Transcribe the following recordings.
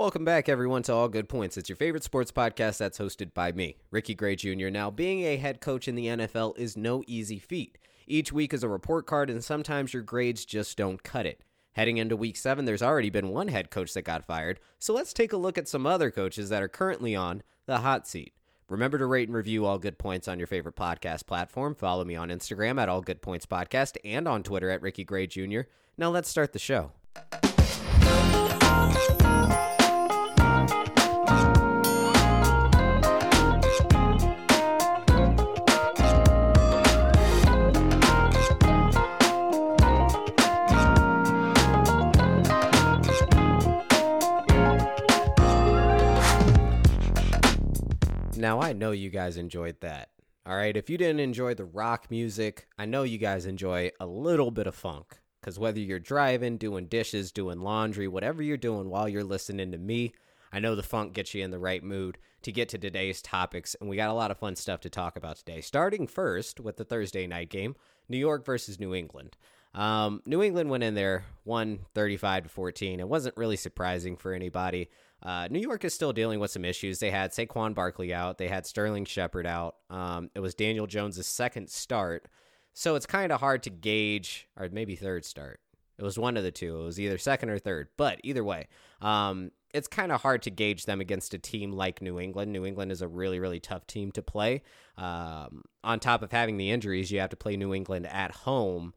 Welcome back, everyone, to All Good Points. It's your favorite sports podcast that's hosted by me, Ricky Gray Jr. Now, being a head coach in the NFL is no easy feat. Each week is a report card, and sometimes your grades just don't cut it. Heading into week seven, there's already been one head coach that got fired, so let's take a look at some other coaches that are currently on the hot seat. Remember to rate and review All Good Points on your favorite podcast platform. Follow me on Instagram at All Good Points Podcast and on Twitter at Ricky Gray Jr. Now let's start the show. Now, I know you guys enjoyed that. All right. If you didn't enjoy the rock music, I know you guys enjoy a little bit of funk. Because whether you're driving, doing dishes, doing laundry, whatever you're doing while you're listening to me, I know the funk gets you in the right mood to get to today's topics. And we got a lot of fun stuff to talk about today. Starting first with the Thursday night game New York versus New England. Um, New England went in there, won 35 to 14. It wasn't really surprising for anybody. Uh, New York is still dealing with some issues. They had Saquon Barkley out, they had Sterling Shepard out. Um, it was Daniel Jones' second start, so it's kind of hard to gauge, or maybe third start. It was one of the two. It was either second or third, but either way, um, it's kind of hard to gauge them against a team like New England. New England is a really, really tough team to play. Um, on top of having the injuries, you have to play New England at home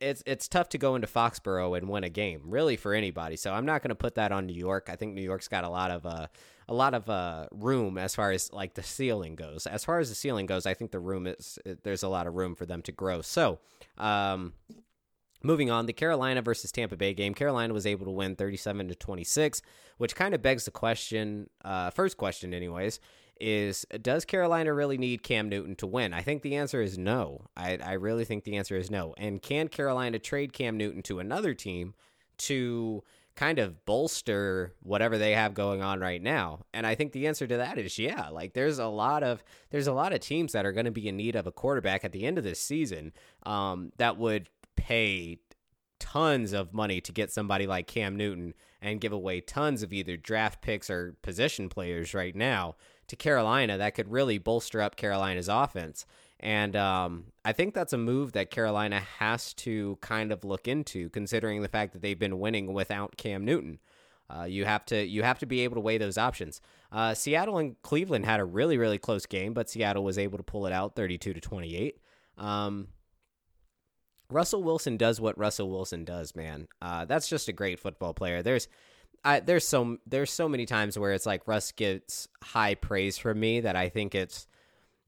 it's it's tough to go into Foxborough and win a game, really for anybody. So I'm not going to put that on New York. I think New York's got a lot of uh, a lot of uh, room as far as like the ceiling goes. As far as the ceiling goes, I think the room is there's a lot of room for them to grow. So, um, moving on, the Carolina versus Tampa Bay game. Carolina was able to win 37 to 26, which kind of begs the question. Uh, first question, anyways is does Carolina really need Cam Newton to win? I think the answer is no. I, I really think the answer is no. And can Carolina trade Cam Newton to another team to kind of bolster whatever they have going on right now? And I think the answer to that is yeah. Like there's a lot of there's a lot of teams that are going to be in need of a quarterback at the end of this season um, that would pay tons of money to get somebody like Cam Newton and give away tons of either draft picks or position players right now to Carolina that could really bolster up Carolina's offense. And um, I think that's a move that Carolina has to kind of look into, considering the fact that they've been winning without Cam Newton. Uh, you have to you have to be able to weigh those options. Uh, Seattle and Cleveland had a really really close game, but Seattle was able to pull it out, thirty two to twenty eight. Um, Russell Wilson does what Russell Wilson does, man. Uh, that's just a great football player. There's I, there's so there's so many times where it's like Russ gets high praise from me that I think it's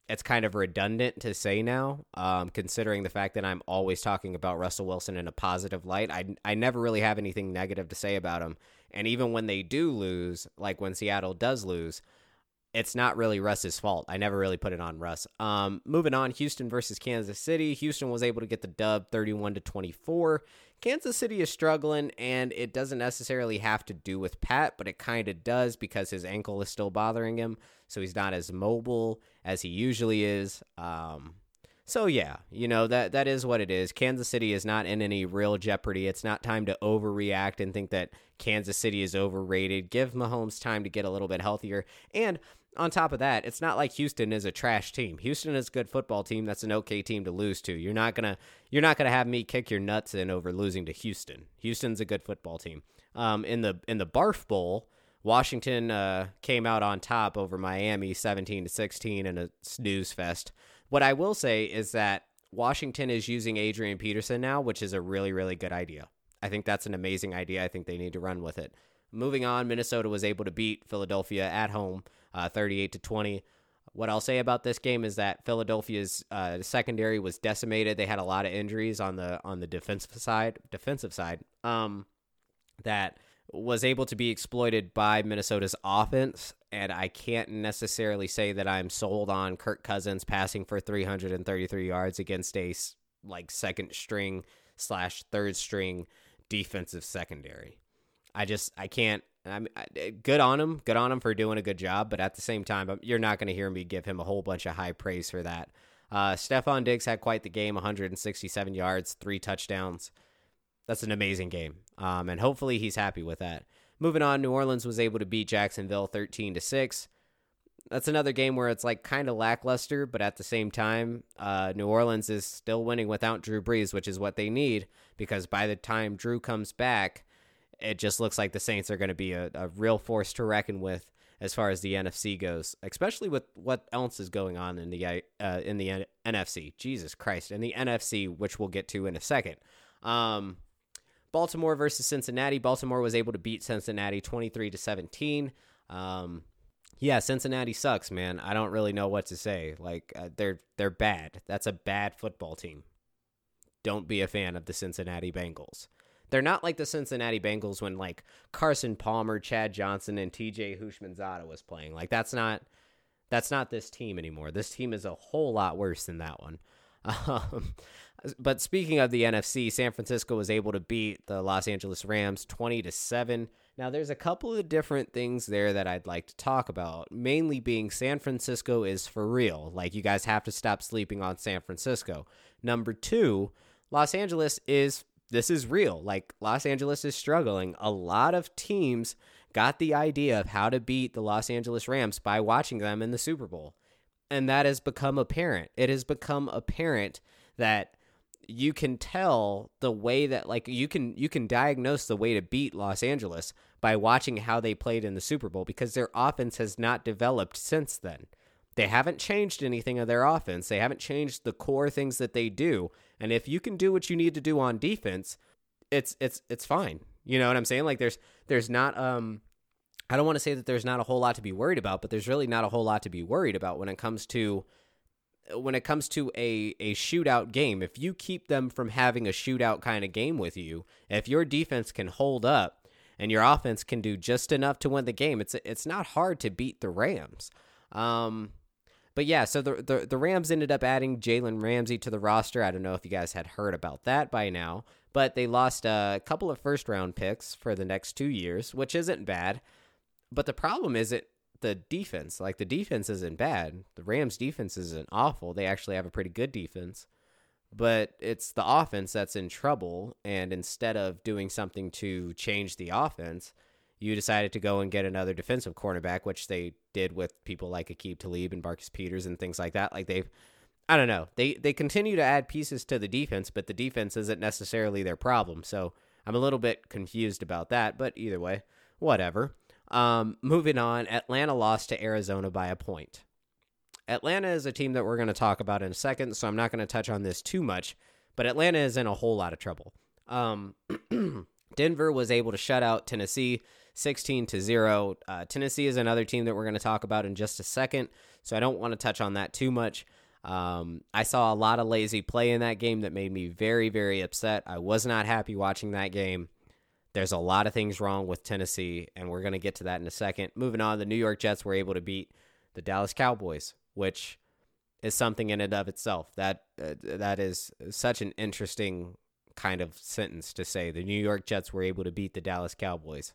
it's kind of redundant to say now, um, considering the fact that I'm always talking about Russell Wilson in a positive light. I I never really have anything negative to say about him, and even when they do lose, like when Seattle does lose, it's not really Russ's fault. I never really put it on Russ. Um, moving on, Houston versus Kansas City. Houston was able to get the dub 31 to 24. Kansas City is struggling, and it doesn't necessarily have to do with Pat, but it kind of does because his ankle is still bothering him. So he's not as mobile as he usually is. Um, so yeah, you know that that is what it is. Kansas City is not in any real jeopardy. It's not time to overreact and think that Kansas City is overrated. Give Mahomes time to get a little bit healthier. And on top of that, it's not like Houston is a trash team. Houston is a good football team. That's an okay team to lose to. You're not gonna you're not gonna have me kick your nuts in over losing to Houston. Houston's a good football team. Um, in the in the Barf Bowl, Washington uh, came out on top over Miami, 17 to 16 in a snooze fest. What I will say is that Washington is using Adrian Peterson now, which is a really really good idea. I think that's an amazing idea. I think they need to run with it. Moving on, Minnesota was able to beat Philadelphia at home uh, 38 to 20. What I'll say about this game is that Philadelphia's uh, secondary was decimated. They had a lot of injuries on the on the defensive side. Defensive side, um, that was able to be exploited by Minnesota's offense. And I can't necessarily say that I'm sold on Kirk Cousins passing for 333 yards against a like second string slash third string defensive secondary. I just I can't I'm good on him. Good on him for doing a good job. But at the same time, um, you're not going to hear me give him a whole bunch of high praise for that. Uh, Stefon Diggs had quite the game 167 yards, three touchdowns. That's an amazing game. Um, and hopefully he's happy with that. Moving on, New Orleans was able to beat Jacksonville 13 to 6. That's another game where it's like kind of lackluster, but at the same time, uh, New Orleans is still winning without Drew Brees, which is what they need because by the time Drew comes back, it just looks like the Saints are going to be a, a real force to reckon with as far as the NFC goes, especially with what else is going on in the uh, in the N- NFC. Jesus Christ, in the NFC, which we'll get to in a second. Um, Baltimore versus Cincinnati. Baltimore was able to beat Cincinnati 23 to 17. Um, yeah, Cincinnati sucks, man. I don't really know what to say. Like uh, they're they're bad. That's a bad football team. Don't be a fan of the Cincinnati Bengals. They're not like the Cincinnati Bengals when like Carson Palmer, Chad Johnson, and TJ Houshmandzadeh was playing. Like that's not that's not this team anymore. This team is a whole lot worse than that one. Um, but speaking of the NFC, San Francisco was able to beat the Los Angeles Rams 20 to 7. Now there's a couple of different things there that I'd like to talk about, mainly being San Francisco is for real. Like you guys have to stop sleeping on San Francisco. Number 2, Los Angeles is this is real. Like Los Angeles is struggling. A lot of teams got the idea of how to beat the Los Angeles Rams by watching them in the Super Bowl. And that has become apparent. It has become apparent that you can tell the way that like you can you can diagnose the way to beat Los Angeles by watching how they played in the Super Bowl because their offense has not developed since then. They haven't changed anything of their offense. They haven't changed the core things that they do. And if you can do what you need to do on defense, it's it's it's fine. You know what I'm saying? Like there's there's not um I don't want to say that there's not a whole lot to be worried about, but there's really not a whole lot to be worried about when it comes to when it comes to a a shootout game. If you keep them from having a shootout kind of game with you, if your defense can hold up and your offense can do just enough to win the game, it's it's not hard to beat the Rams. Um but yeah, so the, the, the Rams ended up adding Jalen Ramsey to the roster. I don't know if you guys had heard about that by now, but they lost a couple of first round picks for the next two years, which isn't bad. But the problem is it the defense. Like the defense isn't bad. The Rams defense isn't awful. They actually have a pretty good defense. But it's the offense that's in trouble. And instead of doing something to change the offense, you decided to go and get another defensive cornerback, which they did with people like Aqib Talib and Marcus Peters and things like that. Like they've, I don't know, they they continue to add pieces to the defense, but the defense isn't necessarily their problem. So I'm a little bit confused about that. But either way, whatever. Um, moving on, Atlanta lost to Arizona by a point. Atlanta is a team that we're going to talk about in a second, so I'm not going to touch on this too much. But Atlanta is in a whole lot of trouble. Um, Denver was able to shut out Tennessee 16 to 0. Uh, Tennessee is another team that we're going to talk about in just a second, so I don't want to touch on that too much. Um, I saw a lot of lazy play in that game that made me very, very upset. I was not happy watching that game. There's a lot of things wrong with Tennessee, and we're going to get to that in a second. Moving on, the New York Jets were able to beat the Dallas Cowboys, which is something in and of itself. That uh, that is such an interesting kind of sentence to say. The New York Jets were able to beat the Dallas Cowboys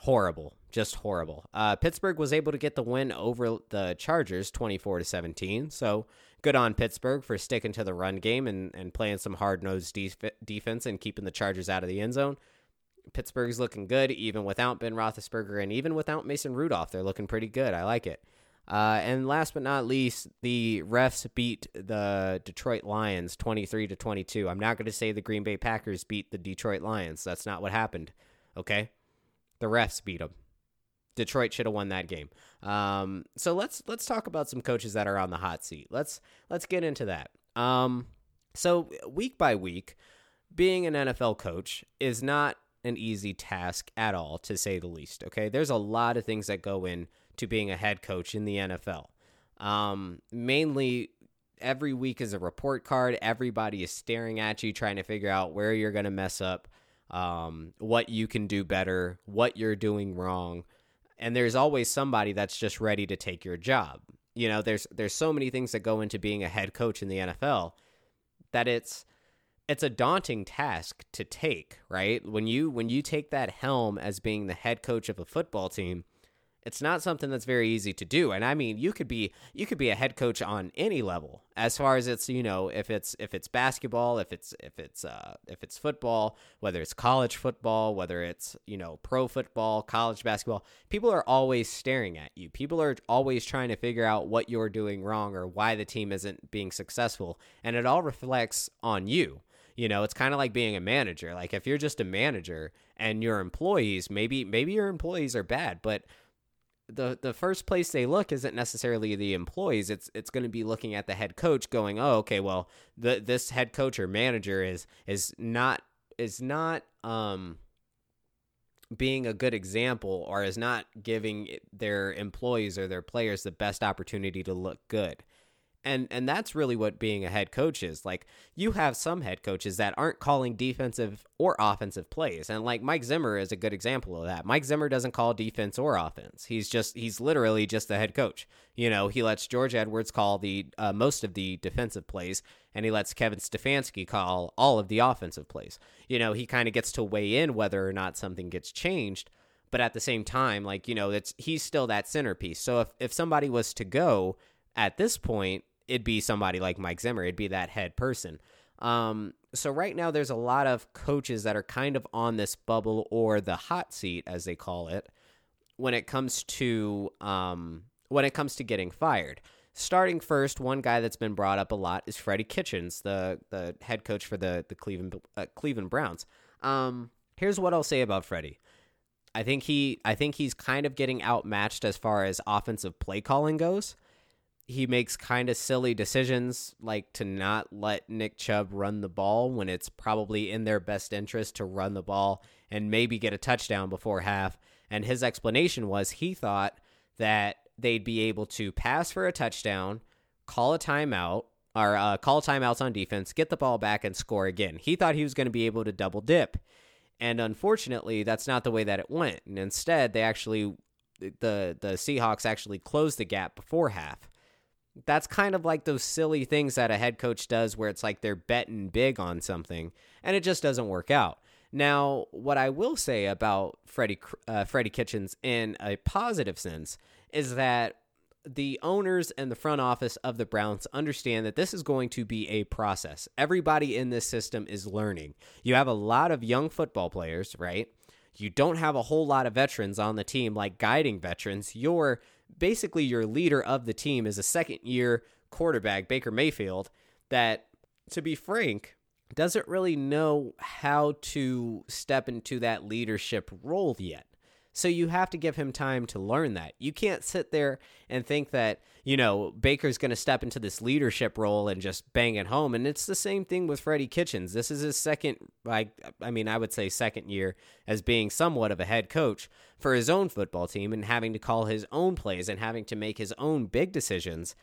horrible, just horrible. Uh, Pittsburgh was able to get the win over the Chargers, twenty four to seventeen. So good on Pittsburgh for sticking to the run game and, and playing some hard nosed def- defense and keeping the Chargers out of the end zone. Pittsburgh's looking good, even without Ben Roethlisberger and even without Mason Rudolph. They're looking pretty good. I like it. Uh, and last but not least, the refs beat the Detroit Lions 23 to 22. I'm not going to say the Green Bay Packers beat the Detroit Lions. That's not what happened. Okay? The refs beat them. Detroit should have won that game. Um, so let's let's talk about some coaches that are on the hot seat. Let's let's get into that. Um, so week by week, being an NFL coach is not an easy task at all, to say the least. Okay, there's a lot of things that go in to being a head coach in the NFL. Um, mainly, every week is a report card. Everybody is staring at you, trying to figure out where you're going to mess up um, what you can do better, what you're doing wrong, and there's always somebody that's just ready to take your job. You know, there's there's so many things that go into being a head coach in the NFL that it's it's a daunting task to take, right? When you when you take that helm as being the head coach of a football team, It's not something that's very easy to do. And I mean, you could be you could be a head coach on any level. As far as it's, you know, if it's if it's basketball, if it's if it's uh if it's football, whether it's college football, whether it's, you know, pro football, college basketball, people are always staring at you. People are always trying to figure out what you're doing wrong or why the team isn't being successful, and it all reflects on you. You know, it's kind of like being a manager. Like if you're just a manager and your employees, maybe maybe your employees are bad, but the the first place they look isn't necessarily the employees. It's it's going to be looking at the head coach, going, "Oh, okay, well, the this head coach or manager is is not is not um being a good example or is not giving their employees or their players the best opportunity to look good." And and that's really what being a head coach is. Like you have some head coaches that aren't calling defensive or offensive plays and like mike zimmer is a good example of that. Mike zimmer doesn't call defense or offense. He's just he's literally just the head coach. You know he lets george edwards call the uh, most of the defensive plays and he lets kevin stefanski call all of the offensive plays. You know he kind of gets to weigh in whether or not something gets changed but at the same time like you know it's he's still that centerpiece. So if, if somebody was to go at this point it'd be somebody like Mike Zimmer. It'd be that head person. Um, so right now, there's a lot of coaches that are kind of on this bubble or the hot seat, as they call it, when it comes to um, when it comes to getting fired. Starting first, one guy that's been brought up a lot is Freddie Kitchens, the the head coach for the the Cleveland uh, Cleveland Browns. Um, here's what I'll say about Freddie. I think he I think he's kind of getting outmatched as far as offensive play calling goes he makes kind of silly decisions like to not let Nick Chubb run the ball when it's probably in their best interest to run the ball and maybe get a touchdown before half. And his explanation was he thought that they'd be able to pass for a touchdown, call a timeout, or uh, call timeouts on defense, get the ball back, and score again. He thought he was going to be able to double dip. And unfortunately, that's not the way that it went. And instead, they actually, the, the Seahawks actually closed the gap before half that's kind of like those silly things that a head coach does where it's like they're betting big on something and it just doesn't work out. Now, what I will say about Freddie uh, Freddie Kitchens in a positive sense is that the owners and the front office of the Browns understand that this is going to be a process. Everybody in this system is learning. You have a lot of young football players, right? You don't have a whole lot of veterans on the team like guiding veterans. You're basically your leader of the team is a second year quarterback, Baker Mayfield, that, to be frank, doesn't really know how to step into that leadership role yet. So you have to give him time to learn that. You can't sit there and think that, you know, Baker's going to step into this leadership role and just bang it home. And it's the same thing with Freddie Kitchens. This is his second, like, I mean, I would say second year as being somewhat of a head coach for his own football team and having to call his own plays and having to make his own big decisions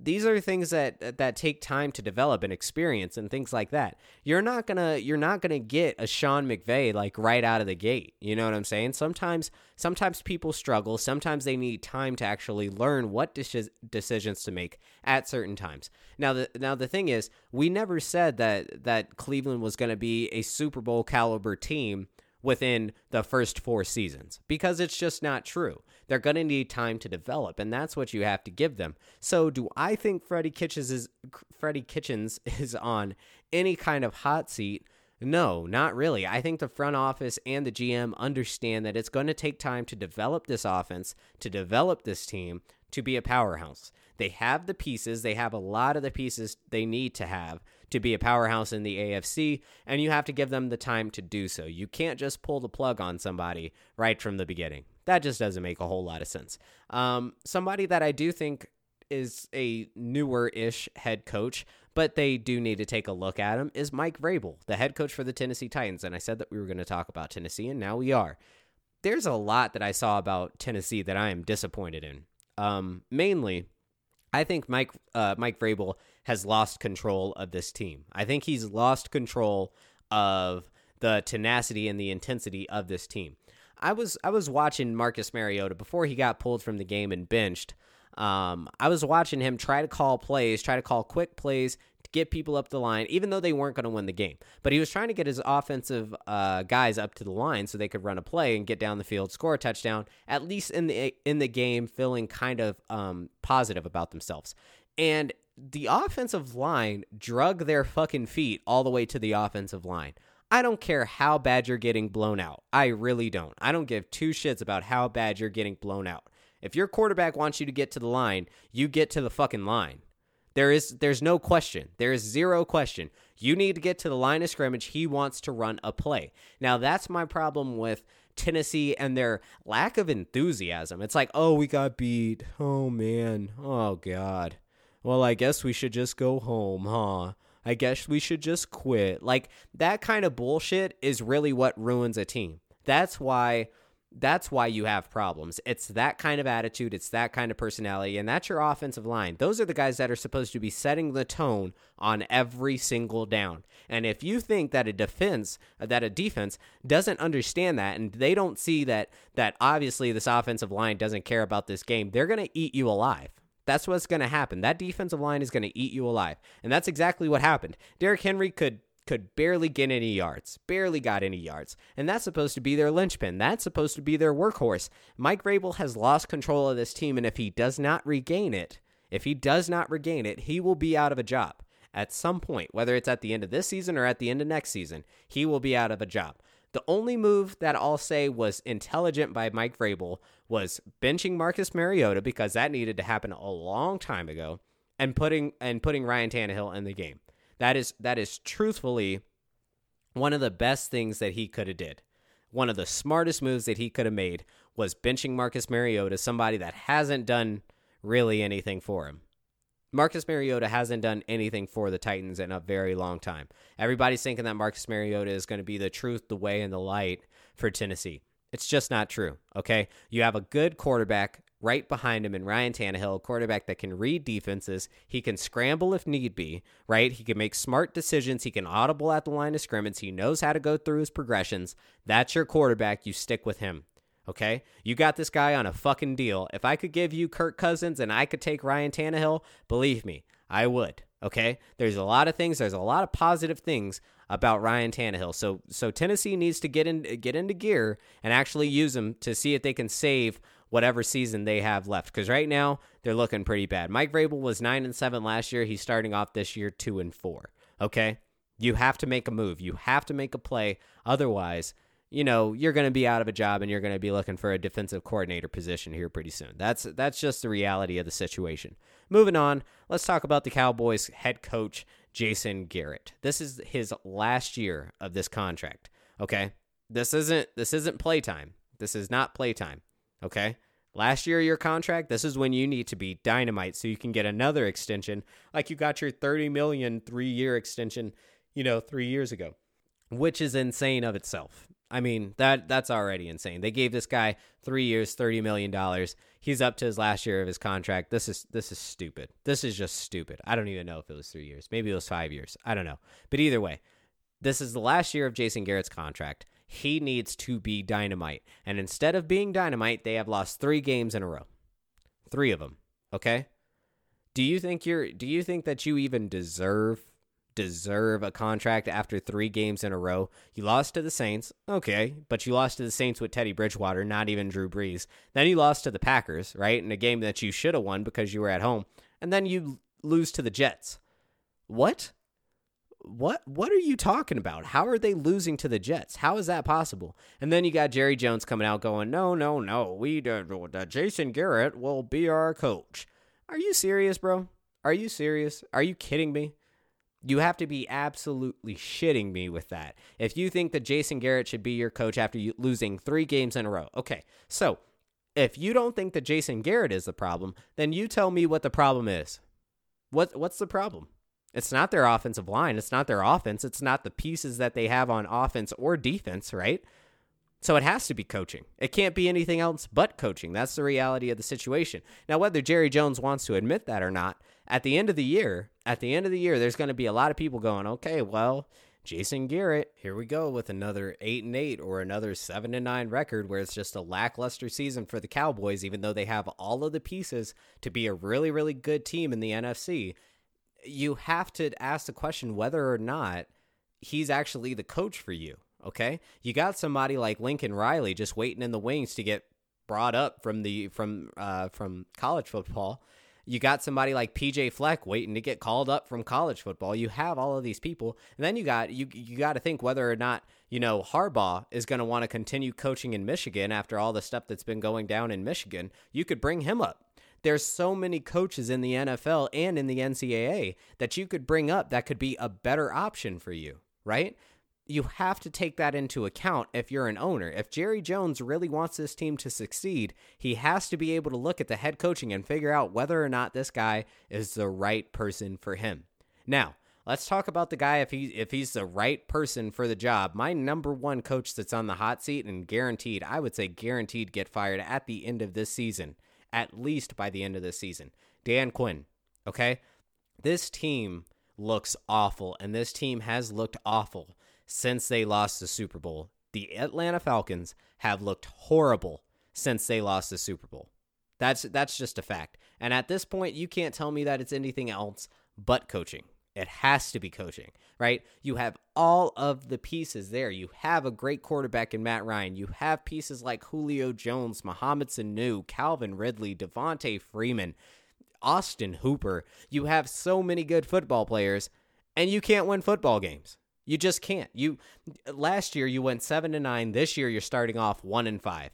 these are things that that take time to develop and experience and things like that. You're not gonna you're not gonna get a Sean McVay like right out of the gate. You know what I'm saying? Sometimes sometimes people struggle. Sometimes they need time to actually learn what decisions to make at certain times. Now the now the thing is, we never said that that Cleveland was to be a Super Bowl caliber team within the first four seasons because it's just not true. They're going to need time to develop, and that's what you have to give them. So, do I think Freddie Kitchens is Freddie Kitchens is on any kind of hot seat? No, not really. I think the front office and the GM understand that it's going to take time to develop this offense, to develop this team to be a powerhouse. They have the pieces, they have a lot of the pieces they need to have to be a powerhouse in the AFC, and you have to give them the time to do so. You can't just pull the plug on somebody right from the beginning. That just doesn't make a whole lot of sense. Um, somebody that I do think is a newer ish head coach, but they do need to take a look at him, is Mike Vrabel, the head coach for the Tennessee Titans. And I said that we were going to talk about Tennessee, and now we are. There's a lot that I saw about Tennessee that I am disappointed in. Um, mainly, I think Mike uh, Mike Vrabel has lost control of this team. I think he's lost control of the tenacity and the intensity of this team. I was I was watching Marcus Mariota before he got pulled from the game and benched. Um, I was watching him try to call plays, try to call quick plays to get people up the line, even though they weren't going to win the game. But he was trying to get his offensive uh, guys up to the line so they could run a play and get down the field, score a touchdown, at least in the in the game, feeling kind of um, positive about themselves. And the offensive line drug their fucking feet all the way to the offensive line. I don't care how bad you're getting blown out. I really don't. I don't give two shits about how bad you're getting blown out. If your quarterback wants you to get to the line, you get to the fucking line. There is there's no question. There is zero question. You need to get to the line of scrimmage. He wants to run a play. Now that's my problem with Tennessee and their lack of enthusiasm. It's like, "Oh, we got beat. Oh man. Oh god. Well, I guess we should just go home, huh?" I guess we should just quit. Like that kind of bullshit is really what ruins a team. That's why that's why you have problems. It's that kind of attitude, it's that kind of personality, and that's your offensive line. Those are the guys that are supposed to be setting the tone on every single down. And if you think that a defense that a defense doesn't understand that and they don't see that that obviously this offensive line doesn't care about this game, they're going to eat you alive. That's what's going to happen. That defensive line is going to eat you alive. And that's exactly what happened. Derrick Henry could could barely get any yards, barely got any yards. And that's supposed to be their linchpin. That's supposed to be their workhorse. Mike Vrabel has lost control of this team, and if he does not regain it, if he does not regain it, he will be out of a job at some point, whether it's at the end of this season or at the end of next season. He will be out of a job. The only move that I'll say was intelligent by Mike Vrabel was benching Marcus Mariota because that needed to happen a long time ago, and putting and putting Ryan Tannehill in the game. That is that is truthfully one of the best things that he could have did. One of the smartest moves that he could have made was benching Marcus Mariota, somebody that hasn't done really anything for him. Marcus Mariota hasn't done anything for the Titans in a very long time. Everybody's thinking that Marcus Mariota is going to be the truth, the way, and the light for Tennessee. It's just not true. Okay. You have a good quarterback right behind him in Ryan Tannehill, a quarterback that can read defenses. He can scramble if need be, right? He can make smart decisions. He can audible at the line of scrimmage. He knows how to go through his progressions. That's your quarterback. You stick with him. Okay? You got this guy on a fucking deal. If I could give you Kirk Cousins and I could take Ryan Tannehill, believe me, I would. Okay? There's a lot of things, there's a lot of positive things about Ryan Tannehill. So so Tennessee needs to get in get into gear and actually use them to see if they can save whatever season they have left. Because right now they're looking pretty bad. Mike Vrabel was nine and seven last year. He's starting off this year two and four. Okay, you have to make a move. You have to make a play. Otherwise, you know you're going to be out of a job and you're going to be looking for a defensive coordinator position here pretty soon. That's that's just the reality of the situation. Moving on, let's talk about the Cowboys head coach Jason Garrett. This is his last year of this contract. Okay, this isn't this isn't playtime. This is not playtime. Okay. Last year, of your contract, this is when you need to be dynamite so you can get another extension, like you got your 30 million three year extension, you know, three years ago, which is insane of itself. I mean, that that's already insane. They gave this guy three years, thirty million dollars. He's up to his last year of his contract. This is this is stupid. This is just stupid. I don't even know if it was three years. Maybe it was five years. I don't know. But either way, this is the last year of Jason Garrett's contract. He needs to be dynamite. And instead of being dynamite, they have lost three games in a row. Three of them. Okay? Do you think you're do you think that you even deserve deserve a contract after three games in a row? You lost to the Saints, okay, but you lost to the Saints with Teddy Bridgewater, not even Drew Brees. Then you lost to the Packers, right? In a game that you should have won because you were at home. And then you lose to the Jets. What? what what are you talking about? How are they losing to the Jets? How is that possible? And then you got Jerry Jones coming out going, "No, no, no. We uh, Jason Garrett will be our coach." Are you serious, bro? Are you serious? Are you kidding me? You have to be absolutely shitting me with that. If you think that Jason Garrett should be your coach after you losing 3 games in a row. Okay. So, if you don't think that Jason Garrett is the problem, then you tell me what the problem is. What what's the problem? It's not their offensive line. It's not their offense. It's not the pieces that they have on offense or defense, right? So it has to be coaching. It can't be anything else but coaching. That's the reality of the situation. Now, whether Jerry Jones wants to admit that or not, at the end of the year, at the end of the year, there's going to be a lot of people going, okay, well, Jason Garrett, here we go with another eight and eight or another seven and nine record where it's just a lackluster season for the Cowboys, even though they have all of the pieces to be a really, really good team in the NFC you have to ask the question whether or not he's actually the coach for you. Okay, you got somebody like Lincoln Riley just waiting in the wings to get brought up from the from uh, from college football. You got somebody like PJ Fleck waiting to get called up from college football. You have all of these people, and then you got you you got to think whether or not you know Harbaugh is going to want to continue coaching in Michigan after all the stuff that's been going down in Michigan. You could bring him up. There's so many coaches in the NFL and in the NCAA that you could bring up that could be a better option for you, right? You have to take that into account if you're an owner. If Jerry Jones really wants this team to succeed, he has to be able to look at the head coaching and figure out whether or not this guy is the right person for him. Now, let's talk about the guy if he if he's the right person for the job. My number one coach that's on the hot seat and guaranteed, I would say guaranteed get fired at the end of this season, at least by the end of this season. Dan Quinn, okay? This team looks awful and this team has looked awful since they lost the Super Bowl. The Atlanta Falcons have looked horrible since they lost the Super Bowl. That's that's just a fact. And at this point, you can't tell me that it's anything else but coaching. It has to be coaching, right? You have all of the pieces there. You have a great quarterback in Matt Ryan. You have pieces like Julio Jones, Mohamed Sanu, Calvin Ridley, Devonta Freeman, Austin Hooper. You have so many good football players, and you can't win football games. You just can't. You last year you went 7 to 9, this year you're starting off 1 and 5.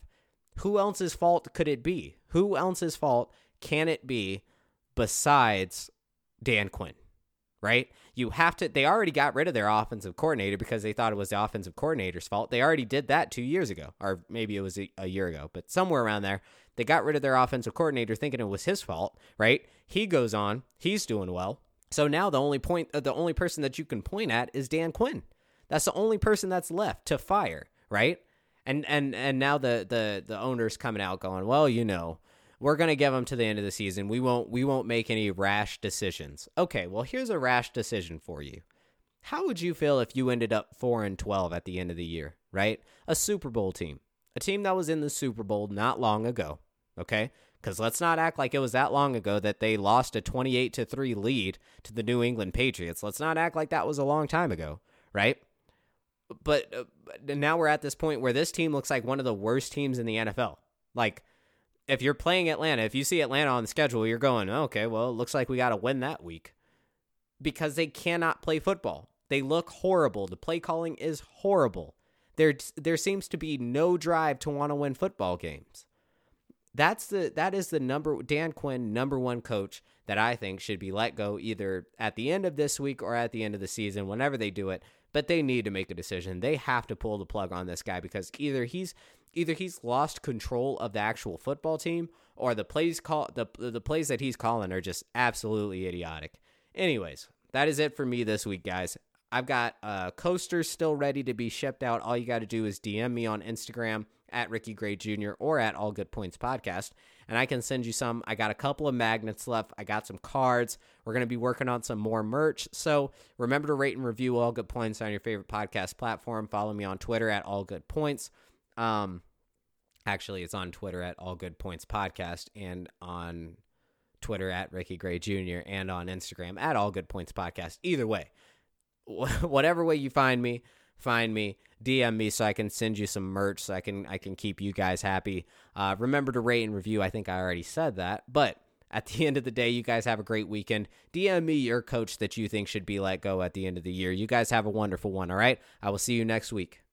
Who else's fault could it be? Who else's fault can it be besides Dan Quinn? Right? You have to they already got rid of their offensive coordinator because they thought it was the offensive coordinator's fault. They already did that 2 years ago or maybe it was a, a year ago, but somewhere around there. They got rid of their offensive coordinator thinking it was his fault, right? He goes on, he's doing well so now the only point, uh, the only person that you can point at is Dan Quinn. That's the only person that's left to fire, right? And and and now the the the owner's coming out going, well, you know, we're gonna give him to the end of the season. We won't we won't make any rash decisions. Okay, well here's a rash decision for you. How would you feel if you ended up four and twelve at the end of the year, right? A Super Bowl team, a team that was in the Super Bowl not long ago. Okay, because let's not act like it was that long ago that they lost a 28 to 3 lead to the New England Patriots. Let's not act like that was a long time ago, right? But uh, now we're at this point where this team looks like one of the worst teams in the NFL. Like, if you're playing Atlanta, if you see Atlanta on the schedule, you're going, okay, well, it looks like we got to win that week because they cannot play football. They look horrible. The play calling is horrible. There, there seems to be no drive to want to win football games that's the that is the number Dan Quinn number one coach that I think should be let go either at the end of this week or at the end of the season whenever they do it. But they need to make a decision. They have to pull the plug on this guy because either he's either he's lost control of the actual football team or the plays call the the plays that he's calling are just absolutely idiotic. Anyways that is it for me this week guys. I've got uh, coasters still ready to be shipped out. All you got to do is DM me on Instagram at Ricky Gray Jr. or at All Good Points Podcast, and I can send you some. I got a couple of magnets left. I got some cards. We're going to be working on some more merch. So remember to rate and review All Good Points on your favorite podcast platform. Follow me on Twitter at All Good Points. Um, actually, it's on Twitter at All Good Points Podcast and on Twitter at Ricky Gray Jr. and on Instagram at All Good Points Podcast. Either way, whatever way you find me, find me, DM me so I can send you some merch so I can I can keep you guys happy. Uh, remember to rate and review. I think I already said that, but at the end of the day, you guys have a great weekend. DM me your coach that you think should be let go at the end of the year. You guys have a wonderful one. All right, I will see you next week.